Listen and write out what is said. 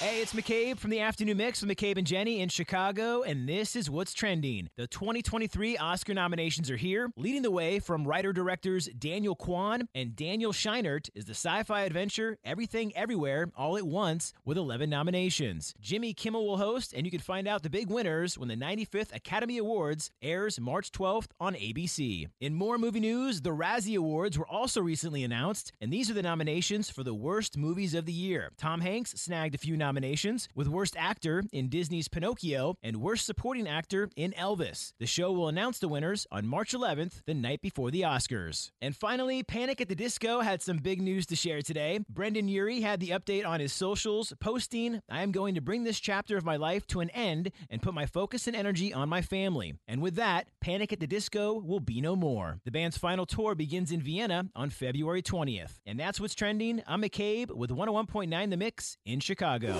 Hey, it's McCabe from the Afternoon Mix with McCabe and Jenny in Chicago, and this is what's trending. The 2023 Oscar nominations are here. Leading the way from writer directors Daniel Kwan and Daniel Scheinert is the sci fi adventure Everything Everywhere All at Once with 11 nominations. Jimmy Kimmel will host, and you can find out the big winners when the 95th Academy Awards airs March 12th on ABC. In more movie news, the Razzie Awards were also recently announced, and these are the nominations for the worst movies of the year. Tom Hanks snagged a few nominations nominations, with Worst Actor in Disney's Pinocchio and Worst Supporting Actor in Elvis. The show will announce the winners on March 11th, the night before the Oscars. And finally, Panic at the Disco had some big news to share today. Brendon Urie had the update on his socials, posting, I am going to bring this chapter of my life to an end and put my focus and energy on my family. And with that, Panic at the Disco will be no more. The band's final tour begins in Vienna on February 20th. And that's what's trending. I'm McCabe with 101.9 The Mix in Chicago.